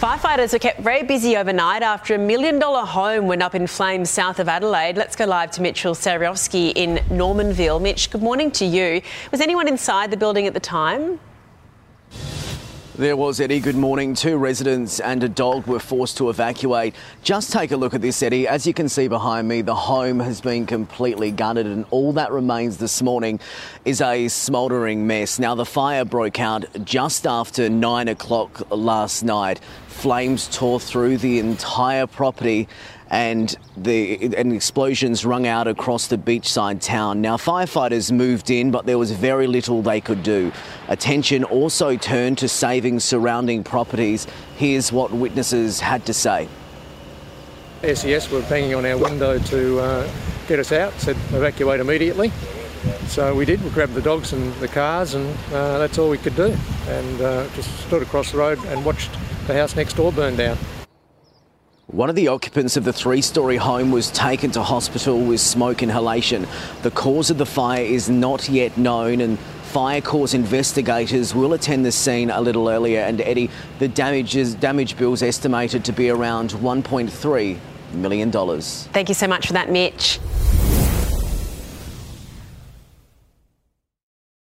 Firefighters were kept very busy overnight after a million dollar home went up in flames south of Adelaide. Let's go live to Mitchell Sariovsky in Normanville. Mitch, good morning to you. Was anyone inside the building at the time? There was, Eddie. Good morning. Two residents and a dog were forced to evacuate. Just take a look at this, Eddie. As you can see behind me, the home has been completely gutted, and all that remains this morning is a smouldering mess. Now, the fire broke out just after nine o'clock last night. Flames tore through the entire property and the and explosions rung out across the beachside town. Now firefighters moved in, but there was very little they could do. Attention also turned to saving surrounding properties. Here's what witnesses had to say. SES were banging on our window to uh, get us out, said evacuate immediately. So we did, we grabbed the dogs and the cars and uh, that's all we could do. And uh, just stood across the road and watched the house next door burned down. One of the occupants of the three story home was taken to hospital with smoke inhalation. The cause of the fire is not yet known, and Fire cause investigators will attend the scene a little earlier. And Eddie, the damages, damage bill is estimated to be around $1.3 million. Thank you so much for that, Mitch.